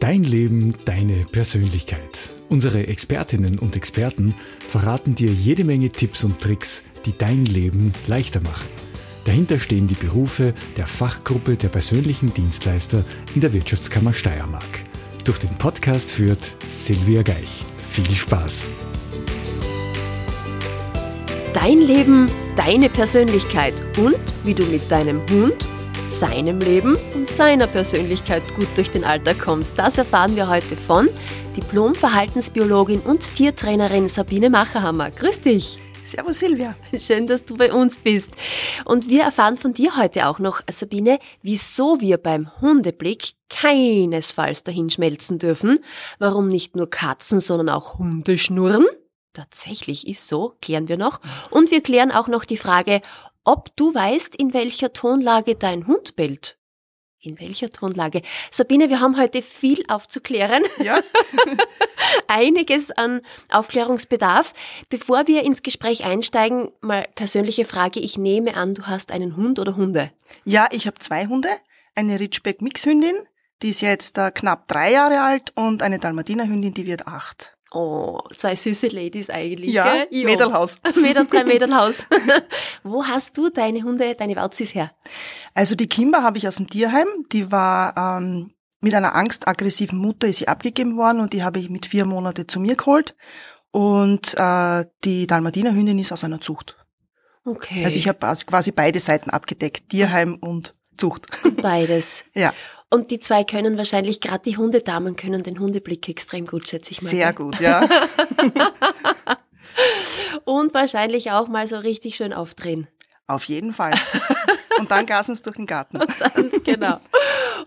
Dein Leben, deine Persönlichkeit. Unsere Expertinnen und Experten verraten dir jede Menge Tipps und Tricks, die dein Leben leichter machen. Dahinter stehen die Berufe der Fachgruppe der persönlichen Dienstleister in der Wirtschaftskammer Steiermark. Durch den Podcast führt Silvia Geich. Viel Spaß! Dein Leben, deine Persönlichkeit und wie du mit deinem Hund seinem Leben und seiner Persönlichkeit gut durch den Alltag kommst. Das erfahren wir heute von Diplom-Verhaltensbiologin und Tiertrainerin Sabine Macherhammer. Grüß dich! Servus Silvia. Schön, dass du bei uns bist. Und wir erfahren von dir heute auch noch, Sabine, wieso wir beim Hundeblick keinesfalls dahinschmelzen dürfen, warum nicht nur Katzen, sondern auch Hunde schnurren. Tatsächlich ist so, klären wir noch. Und wir klären auch noch die Frage, ob du weißt, in welcher Tonlage dein Hund bellt. In welcher Tonlage? Sabine, wir haben heute viel aufzuklären. Ja. Einiges an Aufklärungsbedarf. Bevor wir ins Gespräch einsteigen, mal persönliche Frage. Ich nehme an, du hast einen Hund oder Hunde? Ja, ich habe zwei Hunde. Eine Ridgeback Mixhündin, die ist jetzt äh, knapp drei Jahre alt und eine Dalmatinerhündin, die wird acht. Oh, zwei süße Ladies eigentlich. Ja, gell? Mädelhaus. Meter, drei Mädelhaus. Wo hast du deine Hunde, deine Wauzis her? Also die Kimber habe ich aus dem Tierheim. Die war ähm, mit einer angstaggressiven Mutter ist sie abgegeben worden und die habe ich mit vier Monate zu mir geholt. Und äh, die Dalmatinerhündin ist aus einer Zucht. Okay. Also ich habe quasi beide Seiten abgedeckt, Tierheim und Zucht. Beides. ja, Und die zwei können wahrscheinlich, gerade die Hundedamen können den Hundeblick extrem gut, schätze ich mal. sehr gut, ja. Und wahrscheinlich auch mal so richtig schön aufdrehen. Auf jeden Fall. Und dann gasen es durch den Garten. Dann, genau.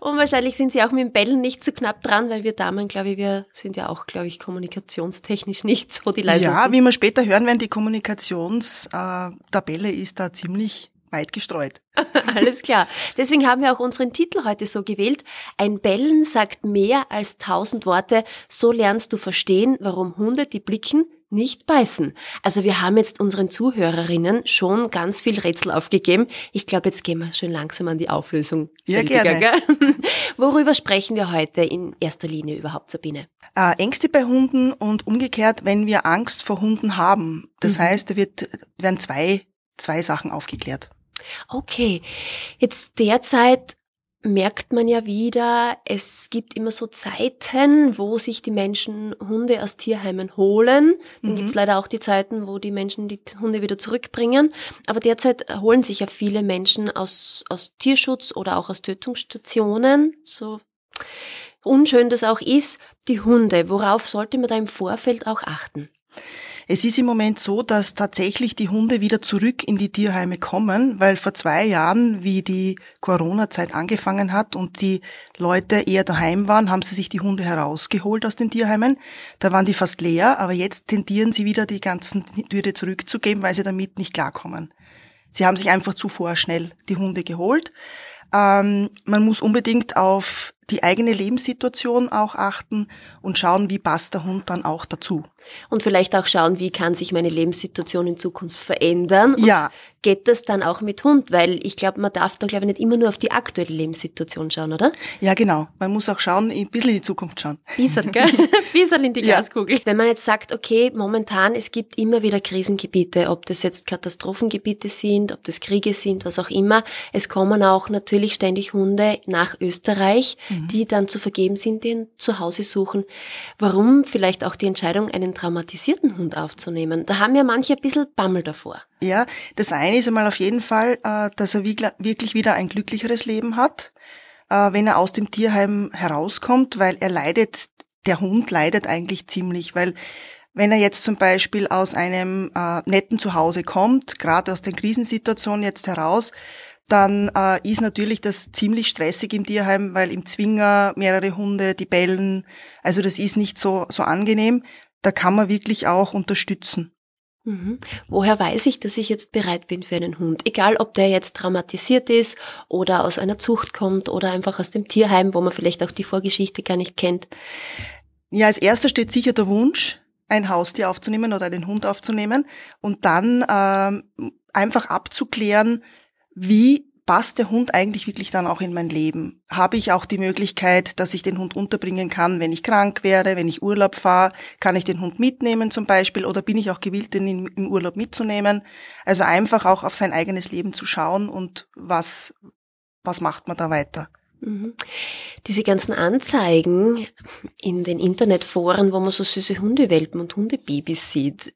Und wahrscheinlich sind sie auch mit dem Bellen nicht zu knapp dran, weil wir Damen, glaube ich, wir sind ja auch, glaube ich, kommunikationstechnisch nicht so die leisesten. Ja, wie wir später hören werden, die Kommunikationstabelle äh, ist da ziemlich weit gestreut. Alles klar. Deswegen haben wir auch unseren Titel heute so gewählt. Ein Bellen sagt mehr als tausend Worte. So lernst du verstehen, warum Hunde, die blicken, nicht beißen. Also wir haben jetzt unseren Zuhörerinnen schon ganz viel Rätsel aufgegeben. Ich glaube, jetzt gehen wir schön langsam an die Auflösung. Ja, selbiger, gerne. gell? Worüber sprechen wir heute in erster Linie überhaupt, Sabine? Äh, Ängste bei Hunden und umgekehrt, wenn wir Angst vor Hunden haben. Das heißt, da wird, werden zwei, zwei Sachen aufgeklärt. Okay, jetzt derzeit merkt man ja wieder, es gibt immer so Zeiten, wo sich die Menschen Hunde aus Tierheimen holen. Dann Mhm. gibt's leider auch die Zeiten, wo die Menschen die Hunde wieder zurückbringen. Aber derzeit holen sich ja viele Menschen aus, aus Tierschutz oder auch aus Tötungsstationen, so unschön das auch ist, die Hunde. Worauf sollte man da im Vorfeld auch achten? Es ist im Moment so, dass tatsächlich die Hunde wieder zurück in die Tierheime kommen, weil vor zwei Jahren, wie die Corona-Zeit angefangen hat und die Leute eher daheim waren, haben sie sich die Hunde herausgeholt aus den Tierheimen. Da waren die fast leer, aber jetzt tendieren sie wieder die ganzen Tiere zurückzugeben, weil sie damit nicht klarkommen. Sie haben sich einfach zuvor schnell die Hunde geholt. Ähm, man muss unbedingt auf die eigene Lebenssituation auch achten und schauen, wie passt der Hund dann auch dazu. Und vielleicht auch schauen, wie kann sich meine Lebenssituation in Zukunft verändern. Und Ja. Geht das dann auch mit Hund? Weil ich glaube, man darf da, glaube ich, nicht immer nur auf die aktuelle Lebenssituation schauen, oder? Ja, genau. Man muss auch schauen, ein bisschen in die Zukunft schauen. Bissel, gell? Bissel in die Ja. Glaskugel. Wenn man jetzt sagt, okay, momentan, es gibt immer wieder Krisengebiete, ob das jetzt Katastrophengebiete sind, ob das Kriege sind, was auch immer. Es kommen auch natürlich ständig Hunde nach Österreich, die dann zu vergeben sind, die ein Zuhause suchen. Warum vielleicht auch die Entscheidung, einen traumatisierten Hund aufzunehmen? Da haben ja manche ein bisschen Bammel davor. Ja, das eine ist einmal auf jeden Fall, äh, dass er wirklich wieder ein glücklicheres Leben hat, äh, wenn er aus dem Tierheim herauskommt, weil er leidet, der Hund leidet eigentlich ziemlich, weil wenn er jetzt zum Beispiel aus einem äh, netten Zuhause kommt, gerade aus den Krisensituationen jetzt heraus, dann äh, ist natürlich das ziemlich stressig im Tierheim, weil im Zwinger mehrere Hunde, die bellen, also das ist nicht so, so angenehm. Da kann man wirklich auch unterstützen. Mhm. Woher weiß ich, dass ich jetzt bereit bin für einen Hund? Egal, ob der jetzt traumatisiert ist oder aus einer Zucht kommt oder einfach aus dem Tierheim, wo man vielleicht auch die Vorgeschichte gar nicht kennt. Ja, als erster steht sicher der Wunsch, ein Haustier aufzunehmen oder einen Hund aufzunehmen und dann ähm, einfach abzuklären, wie passt der Hund eigentlich wirklich dann auch in mein Leben? Habe ich auch die Möglichkeit, dass ich den Hund unterbringen kann, wenn ich krank werde, wenn ich Urlaub fahre? Kann ich den Hund mitnehmen zum Beispiel oder bin ich auch gewillt, den im Urlaub mitzunehmen? Also einfach auch auf sein eigenes Leben zu schauen und was, was macht man da weiter? Mhm. Diese ganzen Anzeigen in den Internetforen, wo man so süße Hundewelpen und Hundebabys sieht,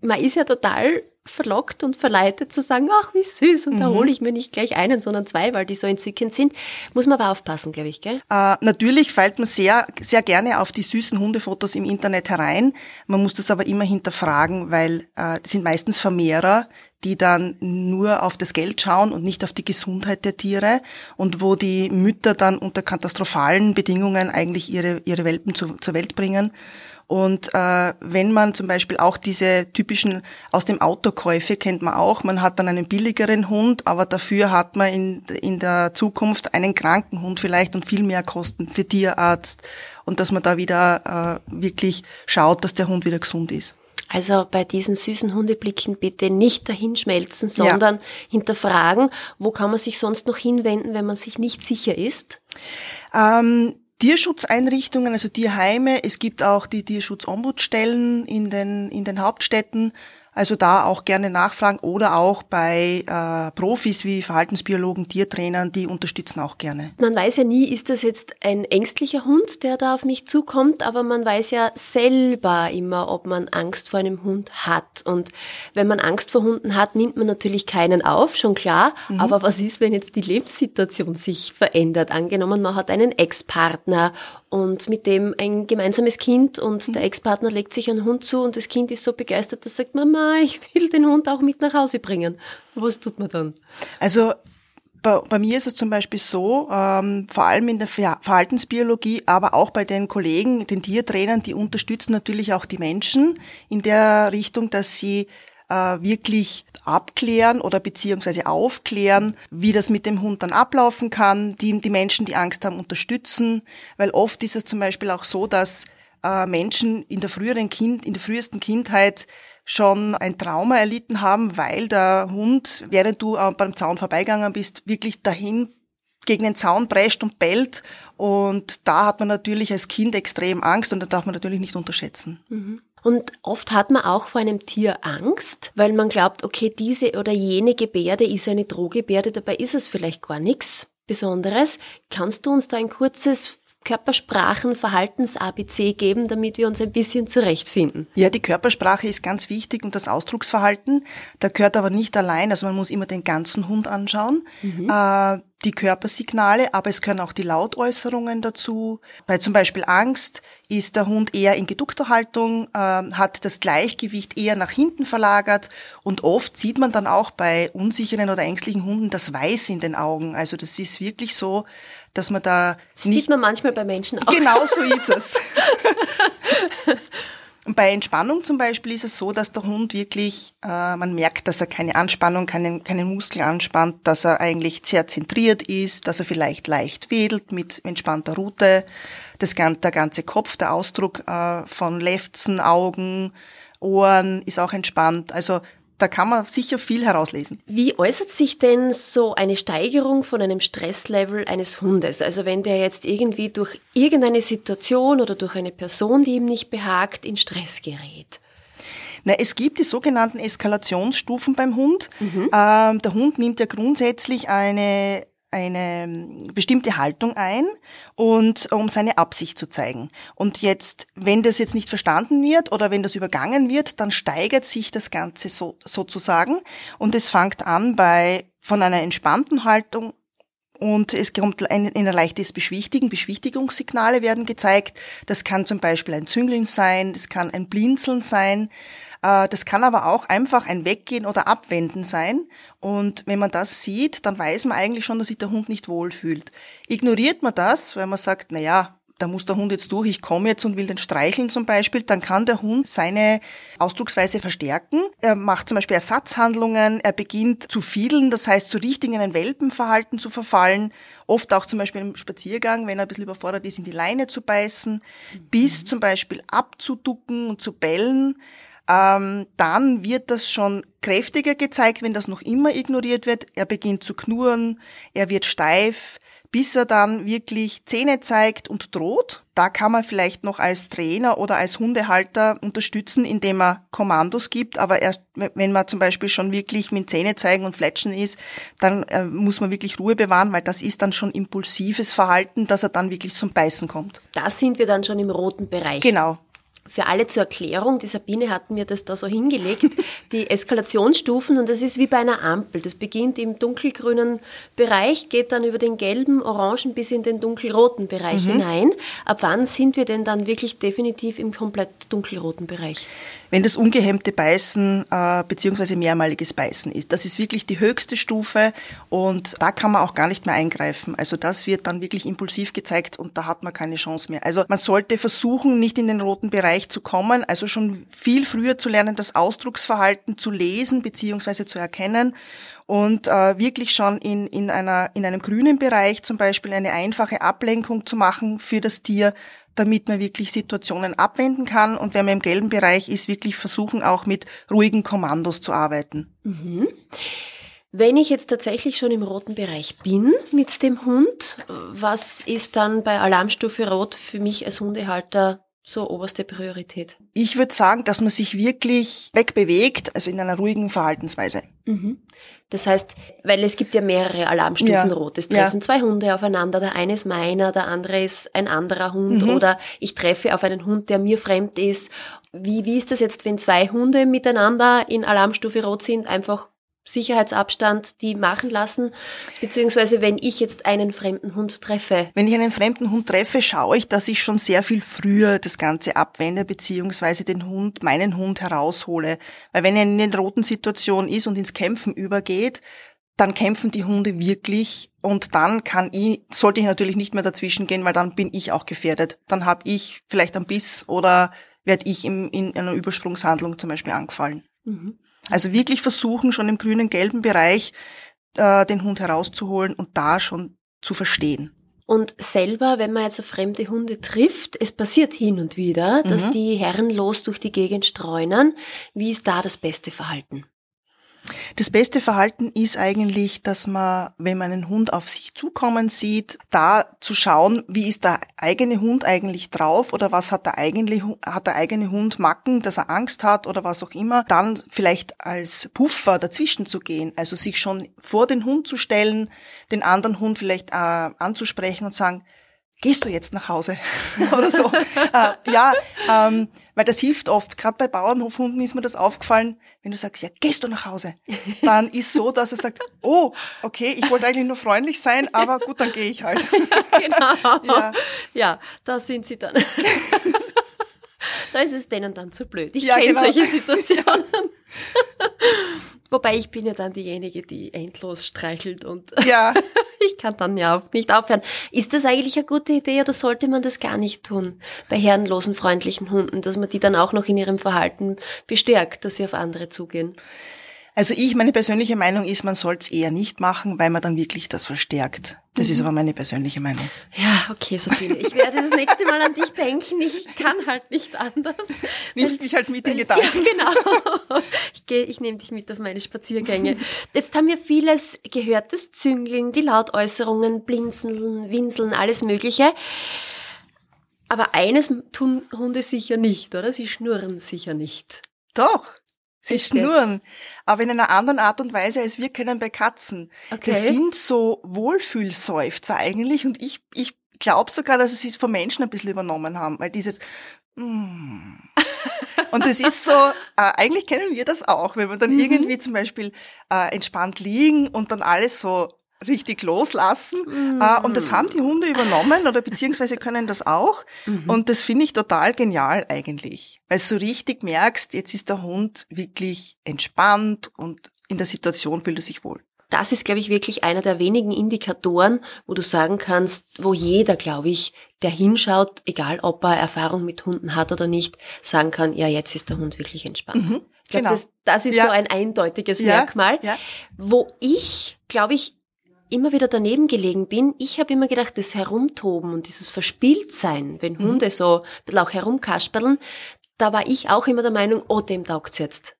man ist ja total verlockt und verleitet zu sagen, ach, wie süß, und mhm. da hole ich mir nicht gleich einen, sondern zwei, weil die so entzückend sind. Muss man aber aufpassen, glaube ich, gell? Äh, natürlich fällt man sehr, sehr gerne auf die süßen Hundefotos im Internet herein. Man muss das aber immer hinterfragen, weil äh, das sind meistens Vermehrer, die dann nur auf das Geld schauen und nicht auf die Gesundheit der Tiere und wo die Mütter dann unter katastrophalen Bedingungen eigentlich ihre, ihre Welpen zu, zur Welt bringen. Und äh, wenn man zum Beispiel auch diese typischen aus dem Autokäufe kennt man auch, man hat dann einen billigeren Hund, aber dafür hat man in, in der Zukunft einen kranken Hund vielleicht und viel mehr Kosten für Tierarzt und dass man da wieder äh, wirklich schaut, dass der Hund wieder gesund ist. Also bei diesen süßen Hundeblicken bitte nicht dahinschmelzen, sondern ja. hinterfragen, wo kann man sich sonst noch hinwenden, wenn man sich nicht sicher ist? Ähm, Tierschutzeinrichtungen, also Tierheime. Es gibt auch die Tierschutzombudsstellen in den, in den Hauptstädten. Also da auch gerne nachfragen oder auch bei äh, Profis wie Verhaltensbiologen, Tiertrainern, die unterstützen auch gerne. Man weiß ja nie, ist das jetzt ein ängstlicher Hund, der da auf mich zukommt, aber man weiß ja selber immer, ob man Angst vor einem Hund hat. Und wenn man Angst vor Hunden hat, nimmt man natürlich keinen auf, schon klar. Mhm. Aber was ist, wenn jetzt die Lebenssituation sich verändert? Angenommen, man hat einen Ex-Partner und mit dem ein gemeinsames Kind und mhm. der Ex-Partner legt sich einen Hund zu und das Kind ist so begeistert, dass sagt, Mama, ich will den Hund auch mit nach Hause bringen. Was tut man dann? Also bei, bei mir ist es zum Beispiel so, ähm, vor allem in der Verhaltensbiologie, aber auch bei den Kollegen, den Tiertrainern, die unterstützen natürlich auch die Menschen in der Richtung, dass sie äh, wirklich abklären oder beziehungsweise aufklären, wie das mit dem Hund dann ablaufen kann, die, die Menschen, die Angst haben, unterstützen, weil oft ist es zum Beispiel auch so, dass äh, Menschen in der früheren Kind, in der frühesten Kindheit schon ein Trauma erlitten haben, weil der Hund, während du äh, beim Zaun vorbeigegangen bist, wirklich dahin gegen den Zaun prescht und bellt. Und da hat man natürlich als Kind extrem Angst und da darf man natürlich nicht unterschätzen. Mhm. Und oft hat man auch vor einem Tier Angst, weil man glaubt, okay, diese oder jene Gebärde ist eine Drohgebärde, dabei ist es vielleicht gar nichts Besonderes. Kannst du uns da ein kurzes Körpersprachen, Verhaltens-ABC geben, damit wir uns ein bisschen zurechtfinden? Ja, die Körpersprache ist ganz wichtig und das Ausdrucksverhalten. Da gehört aber nicht allein, also man muss immer den ganzen Hund anschauen. Mhm. Äh, die Körpersignale, aber es gehören auch die Lautäußerungen dazu. Bei zum Beispiel Angst ist der Hund eher in geduckter Haltung, äh, hat das Gleichgewicht eher nach hinten verlagert und oft sieht man dann auch bei unsicheren oder ängstlichen Hunden das Weiß in den Augen. Also das ist wirklich so, dass man da das. Sieht man manchmal bei Menschen auch. Genau so ist es. Und bei Entspannung zum Beispiel ist es so, dass der Hund wirklich, äh, man merkt, dass er keine Anspannung, keinen, keinen Muskel anspannt, dass er eigentlich sehr zentriert ist, dass er vielleicht leicht wedelt mit entspannter Route. Das, der ganze Kopf, der Ausdruck äh, von Lefzen, Augen, Ohren ist auch entspannt. Also da kann man sicher viel herauslesen. Wie äußert sich denn so eine Steigerung von einem Stresslevel eines Hundes? Also wenn der jetzt irgendwie durch irgendeine Situation oder durch eine Person, die ihm nicht behagt, in Stress gerät? Na, es gibt die sogenannten Eskalationsstufen beim Hund. Mhm. Ähm, der Hund nimmt ja grundsätzlich eine eine bestimmte Haltung ein und um seine Absicht zu zeigen. Und jetzt, wenn das jetzt nicht verstanden wird oder wenn das übergangen wird, dann steigert sich das Ganze so, sozusagen und es fängt an bei von einer entspannten Haltung und es kommt in ein leichtes Beschwichtigen. Beschwichtigungssignale werden gezeigt. Das kann zum Beispiel ein Züngeln sein, das kann ein Blinzeln sein. Äh, das kann aber auch einfach ein Weggehen oder Abwenden sein. Und wenn man das sieht, dann weiß man eigentlich schon, dass sich der Hund nicht wohlfühlt. Ignoriert man das, weil man sagt, na ja, da muss der Hund jetzt durch, ich komme jetzt und will den streicheln zum Beispiel, dann kann der Hund seine Ausdrucksweise verstärken. Er macht zum Beispiel Ersatzhandlungen, er beginnt zu fiedeln, das heißt zu richtig in ein Welpenverhalten zu verfallen, oft auch zum Beispiel im Spaziergang, wenn er ein bisschen überfordert ist, in die Leine zu beißen, bis zum Beispiel abzuducken und zu bellen. Ähm, dann wird das schon kräftiger gezeigt, wenn das noch immer ignoriert wird. Er beginnt zu knurren, er wird steif, bis er dann wirklich Zähne zeigt und droht. Da kann man vielleicht noch als Trainer oder als Hundehalter unterstützen, indem man Kommandos gibt. Aber erst wenn man zum Beispiel schon wirklich mit Zähne zeigen und fletschen ist, dann äh, muss man wirklich Ruhe bewahren, weil das ist dann schon impulsives Verhalten, dass er dann wirklich zum Beißen kommt. Da sind wir dann schon im roten Bereich. Genau. Für alle zur Erklärung, die Sabine hat mir das da so hingelegt, die Eskalationsstufen und das ist wie bei einer Ampel. Das beginnt im dunkelgrünen Bereich, geht dann über den gelben, orangen bis in den dunkelroten Bereich mhm. hinein. Ab wann sind wir denn dann wirklich definitiv im komplett dunkelroten Bereich? Wenn das ungehemmte Beißen äh, beziehungsweise mehrmaliges Beißen ist. Das ist wirklich die höchste Stufe und da kann man auch gar nicht mehr eingreifen. Also das wird dann wirklich impulsiv gezeigt und da hat man keine Chance mehr. Also man sollte versuchen, nicht in den roten Bereich Bereich zu kommen, also schon viel früher zu lernen, das Ausdrucksverhalten zu lesen bzw. zu erkennen und äh, wirklich schon in, in, einer, in einem grünen Bereich zum Beispiel eine einfache Ablenkung zu machen für das Tier, damit man wirklich Situationen abwenden kann. Und wenn man im gelben Bereich ist, wirklich versuchen auch mit ruhigen Kommandos zu arbeiten. Mhm. Wenn ich jetzt tatsächlich schon im roten Bereich bin mit dem Hund, was ist dann bei Alarmstufe Rot für mich als Hundehalter so oberste Priorität? Ich würde sagen, dass man sich wirklich wegbewegt, also in einer ruhigen Verhaltensweise. Mhm. Das heißt, weil es gibt ja mehrere Alarmstufen ja. rot. Es treffen ja. zwei Hunde aufeinander, der eine ist meiner, der andere ist ein anderer Hund mhm. oder ich treffe auf einen Hund, der mir fremd ist. Wie, wie ist das jetzt, wenn zwei Hunde miteinander in Alarmstufe rot sind, einfach Sicherheitsabstand die machen lassen, beziehungsweise wenn ich jetzt einen fremden Hund treffe. Wenn ich einen fremden Hund treffe, schaue ich, dass ich schon sehr viel früher das Ganze abwende, beziehungsweise den Hund, meinen Hund heraushole. Weil wenn er in einer roten Situation ist und ins Kämpfen übergeht, dann kämpfen die Hunde wirklich und dann kann ich, sollte ich natürlich nicht mehr dazwischen gehen, weil dann bin ich auch gefährdet. Dann habe ich vielleicht einen Biss oder werde ich in, in einer Übersprungshandlung zum Beispiel angefallen. Mhm. Also wirklich versuchen, schon im grünen, gelben Bereich äh, den Hund herauszuholen und da schon zu verstehen. Und selber, wenn man jetzt auf fremde Hunde trifft, es passiert hin und wieder, dass mhm. die herrenlos durch die Gegend streunern. Wie ist da das beste Verhalten? Das beste Verhalten ist eigentlich, dass man, wenn man einen Hund auf sich zukommen sieht, da zu schauen, wie ist der eigene Hund eigentlich drauf oder was hat der eigene, hat der eigene Hund Macken, dass er Angst hat oder was auch immer, dann vielleicht als Puffer dazwischen zu gehen, also sich schon vor den Hund zu stellen, den anderen Hund vielleicht äh, anzusprechen und sagen, gehst du jetzt nach Hause oder so. äh, ja, ähm, weil das hilft oft. Gerade bei Bauernhofhunden ist mir das aufgefallen, wenn du sagst, ja, gehst du nach Hause, dann ist so, dass er sagt, oh, okay, ich wollte eigentlich nur freundlich sein, aber gut, dann gehe ich halt. genau. Ja. ja, da sind sie dann. da ist es denen dann zu blöd. Ich ja, kenne genau. solche Situationen. Wobei ich bin ja dann diejenige, die endlos streichelt und ja. Ich kann dann ja nicht aufhören. Ist das eigentlich eine gute Idee oder sollte man das gar nicht tun bei herrenlosen, freundlichen Hunden, dass man die dann auch noch in ihrem Verhalten bestärkt, dass sie auf andere zugehen? Also ich, meine persönliche Meinung ist, man soll es eher nicht machen, weil man dann wirklich das verstärkt. Das mhm. ist aber meine persönliche Meinung. Ja, okay, Sophie. Ich werde das nächste Mal an dich denken. Ich kann halt nicht anders. Nimmst mich halt mit in Gedanken. Ja, genau. Ich gehe, ich nehme dich mit auf meine Spaziergänge. Jetzt haben wir vieles gehört, das Züngeln, die Lautäußerungen, Blinzeln, Winseln, alles Mögliche. Aber eines tun Hunde sicher nicht, oder? Sie schnurren sicher nicht. Doch. Sie schnurren, jetzt? aber in einer anderen Art und Weise, als wir kennen bei Katzen. Okay. Das sind so Wohlfühlseufzer eigentlich und ich, ich glaube sogar, dass sie es von Menschen ein bisschen übernommen haben, weil dieses mm. und das ist so, äh, eigentlich kennen wir das auch, wenn wir dann mhm. irgendwie zum Beispiel äh, entspannt liegen und dann alles so richtig loslassen. Mhm. und das haben die Hunde übernommen oder beziehungsweise können das auch. Mhm. Und das finde ich total genial eigentlich. Weil du so richtig merkst, jetzt ist der Hund wirklich entspannt und in der Situation fühlt er sich wohl. Das ist, glaube ich, wirklich einer der wenigen Indikatoren, wo du sagen kannst, wo jeder, glaube ich, der hinschaut, egal ob er Erfahrung mit Hunden hat oder nicht, sagen kann, ja, jetzt ist der Hund wirklich entspannt. Mhm, ich glaube, genau. das, das ist ja. so ein eindeutiges ja, Merkmal. Ja. Wo ich, glaube ich, immer wieder daneben gelegen bin, ich habe immer gedacht, das Herumtoben und dieses Verspieltsein, wenn mhm. Hunde so ein bisschen auch herumkasperln, da war ich auch immer der Meinung, oh, dem taugt's jetzt.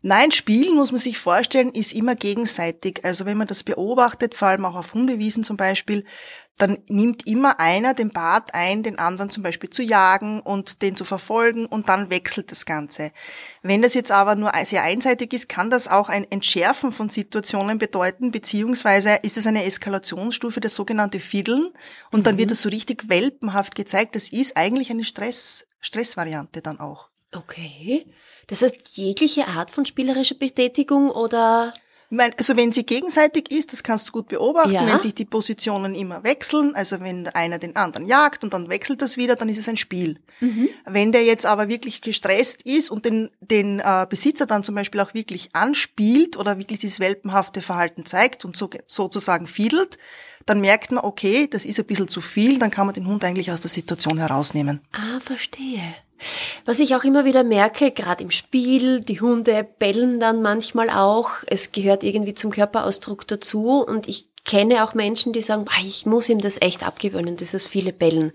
Nein, Spielen muss man sich vorstellen, ist immer gegenseitig. Also wenn man das beobachtet, vor allem auch auf Hundewiesen zum Beispiel, dann nimmt immer einer den Bart ein, den anderen zum Beispiel zu jagen und den zu verfolgen und dann wechselt das Ganze. Wenn das jetzt aber nur sehr einseitig ist, kann das auch ein Entschärfen von Situationen bedeuten, beziehungsweise ist es eine Eskalationsstufe, das sogenannte Fiddeln und dann wird mhm. das so richtig welpenhaft gezeigt. Das ist eigentlich eine Stress, Stressvariante dann auch. Okay. Das heißt, jegliche Art von spielerischer Betätigung oder? Also wenn sie gegenseitig ist, das kannst du gut beobachten, ja. wenn sich die Positionen immer wechseln, also wenn einer den anderen jagt und dann wechselt das wieder, dann ist es ein Spiel. Mhm. Wenn der jetzt aber wirklich gestresst ist und den, den äh, Besitzer dann zum Beispiel auch wirklich anspielt oder wirklich dieses welpenhafte Verhalten zeigt und so, sozusagen fiedelt, dann merkt man, okay, das ist ein bisschen zu viel, dann kann man den Hund eigentlich aus der Situation herausnehmen. Ah, verstehe. Was ich auch immer wieder merke, gerade im Spiel, die Hunde bellen dann manchmal auch. Es gehört irgendwie zum Körperausdruck dazu und ich kenne auch Menschen, die sagen, ich muss ihm das echt abgewöhnen, dieses viele Bellen.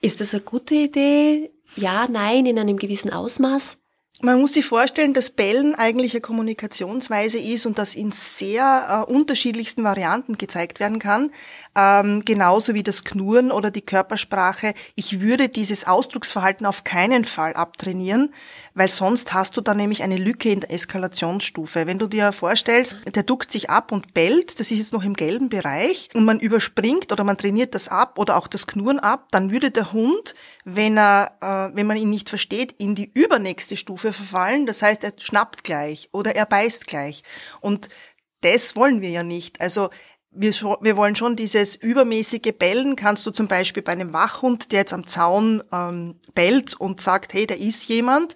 Ist das eine gute Idee? Ja, nein, in einem gewissen Ausmaß? Man muss sich vorstellen, dass Bellen eigentlich eine Kommunikationsweise ist und das in sehr äh, unterschiedlichsten Varianten gezeigt werden kann ähm, genauso wie das Knurren oder die Körpersprache. Ich würde dieses Ausdrucksverhalten auf keinen Fall abtrainieren, weil sonst hast du da nämlich eine Lücke in der Eskalationsstufe. Wenn du dir vorstellst, der duckt sich ab und bellt, das ist jetzt noch im gelben Bereich, und man überspringt oder man trainiert das ab oder auch das Knurren ab, dann würde der Hund, wenn er, äh, wenn man ihn nicht versteht, in die übernächste Stufe verfallen. Das heißt, er schnappt gleich oder er beißt gleich. Und das wollen wir ja nicht. Also wir, wir wollen schon dieses übermäßige Bellen, kannst du zum Beispiel bei einem Wachhund, der jetzt am Zaun ähm, bellt und sagt, hey, da ist jemand,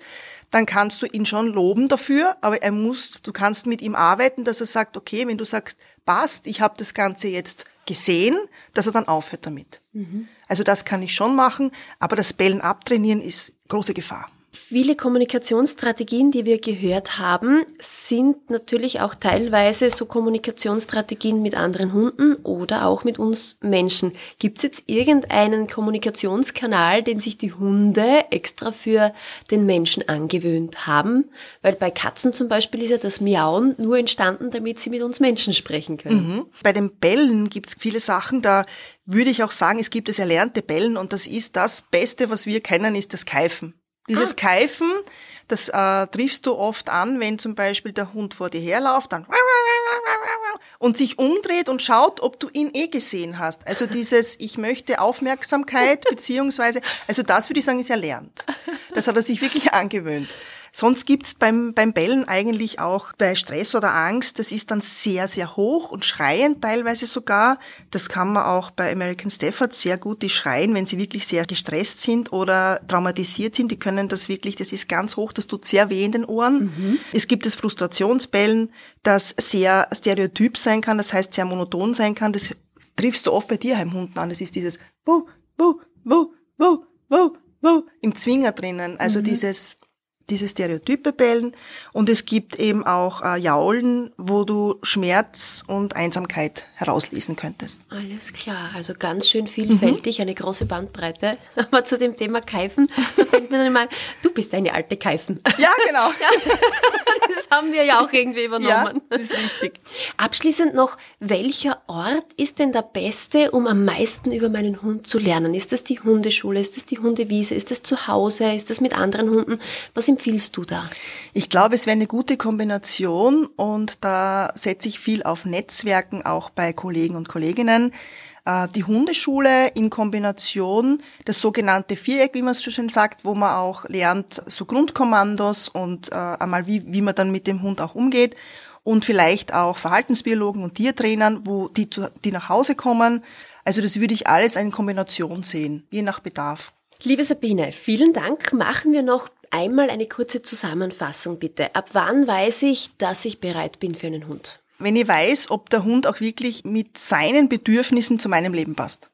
dann kannst du ihn schon loben dafür, aber er muss, du kannst mit ihm arbeiten, dass er sagt, okay, wenn du sagst, passt, ich habe das Ganze jetzt gesehen, dass er dann aufhört damit. Mhm. Also das kann ich schon machen, aber das Bellen abtrainieren ist große Gefahr. Viele Kommunikationsstrategien, die wir gehört haben, sind natürlich auch teilweise so Kommunikationsstrategien mit anderen Hunden oder auch mit uns Menschen. Gibt es jetzt irgendeinen Kommunikationskanal, den sich die Hunde extra für den Menschen angewöhnt haben? Weil bei Katzen zum Beispiel ist ja das Miauen nur entstanden, damit sie mit uns Menschen sprechen können. Mhm. Bei den Bällen gibt es viele Sachen, da würde ich auch sagen, es gibt das erlernte Bellen und das ist das Beste, was wir kennen, ist das Keifen. Dieses ah. Keifen, das äh, triffst du oft an, wenn zum Beispiel der Hund vor dir herläuft, dann und sich umdreht und schaut, ob du ihn eh gesehen hast. Also dieses, ich möchte Aufmerksamkeit, beziehungsweise, also das würde ich sagen, ist erlernt. Das hat er sich wirklich angewöhnt. Sonst gibt's beim, beim Bellen eigentlich auch bei Stress oder Angst, das ist dann sehr, sehr hoch und schreiend teilweise sogar. Das kann man auch bei American Stafford sehr gut, die schreien, wenn sie wirklich sehr gestresst sind oder traumatisiert sind. Die können das wirklich, das ist ganz hoch, das tut sehr weh in den Ohren. Mhm. Es gibt das Frustrationsbellen, das sehr stereotyp sein kann, das heißt sehr monoton sein kann. Das triffst du oft bei Tierheimhunden an. Das ist dieses Wuh, Wuh, Wuh, Wuh, Wuh, Wuh, im Zwinger drinnen. Also mhm. dieses diese Stereotype bellen und es gibt eben auch äh, Jaulen, wo du Schmerz und Einsamkeit herauslesen könntest. Alles klar, also ganz schön vielfältig, mhm. eine große Bandbreite. Aber zu dem Thema Keifen, da fällt mir dann immer du bist eine alte Keifen. Ja, genau. ja, das haben wir ja auch irgendwie übernommen. Ja, das ist richtig. Abschließend noch, welcher Ort ist denn der beste, um am meisten über meinen Hund zu lernen? Ist das die Hundeschule? Ist das die Hundewiese? Ist das zu Hause? Ist das mit anderen Hunden? Was empfiehlst du da? Ich glaube, es wäre eine gute Kombination und da setze ich viel auf Netzwerken, auch bei Kollegen und Kolleginnen. Äh, die Hundeschule in Kombination, das sogenannte Viereck, wie man es so schön sagt, wo man auch lernt, so Grundkommandos und äh, einmal, wie, wie man dann mit dem Hund auch umgeht und vielleicht auch Verhaltensbiologen und Tiertrainern, wo die, die nach Hause kommen. Also das würde ich alles in Kombination sehen, je nach Bedarf. Liebe Sabine, vielen Dank. Machen wir noch einmal eine kurze Zusammenfassung bitte. Ab wann weiß ich, dass ich bereit bin für einen Hund? Wenn ich weiß, ob der Hund auch wirklich mit seinen Bedürfnissen zu meinem Leben passt.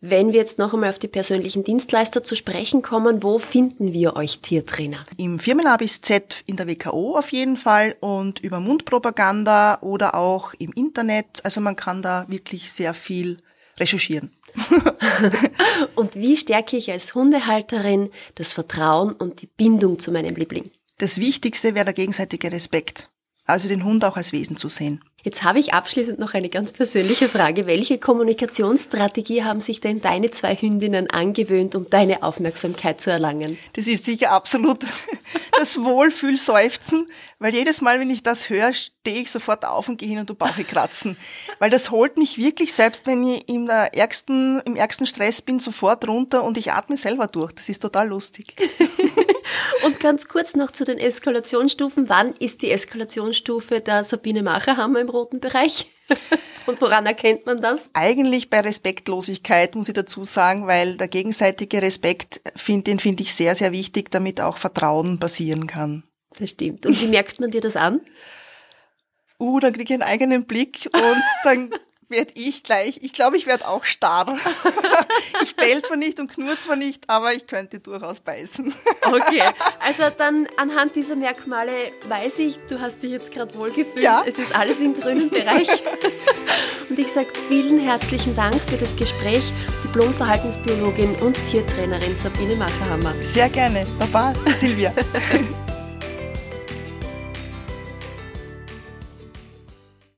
Wenn wir jetzt noch einmal auf die persönlichen Dienstleister zu sprechen kommen, wo finden wir euch Tiertrainer? Im Firmen bis Z in der WKO auf jeden Fall und über Mundpropaganda oder auch im Internet. Also man kann da wirklich sehr viel recherchieren. und wie stärke ich als Hundehalterin das Vertrauen und die Bindung zu meinem Liebling? Das Wichtigste wäre der gegenseitige Respekt. Also den Hund auch als Wesen zu sehen. Jetzt habe ich abschließend noch eine ganz persönliche Frage. Welche Kommunikationsstrategie haben sich denn deine zwei Hündinnen angewöhnt, um deine Aufmerksamkeit zu erlangen? Das ist sicher absolut das Wohlfühlseufzen, weil jedes Mal, wenn ich das höre, stehe ich sofort auf und gehe hin und du Bauche kratzen. Weil das holt mich wirklich, selbst wenn ich im ärgsten, im ärgsten Stress bin, sofort runter und ich atme selber durch. Das ist total lustig. Und ganz kurz noch zu den Eskalationsstufen. Wann ist die Eskalationsstufe der Sabine Macherhammer im roten Bereich? Und woran erkennt man das? Eigentlich bei Respektlosigkeit, muss ich dazu sagen, weil der gegenseitige Respekt, find, den finde ich sehr, sehr wichtig, damit auch Vertrauen passieren kann. Das stimmt. Und wie merkt man dir das an? Uh, dann kriege ich einen eigenen Blick und dann werde ich gleich, ich glaube, ich werde auch starr. ich bell zwar nicht und knurr zwar nicht, aber ich könnte durchaus beißen. okay, also dann anhand dieser Merkmale weiß ich, du hast dich jetzt gerade wohlgefühlt. Ja. Es ist alles im grünen Bereich. und ich sage vielen herzlichen Dank für das Gespräch, Diplom-Verhaltensbiologin und Tiertrainerin Sabine Macherhammer. Sehr gerne. Baba, Silvia.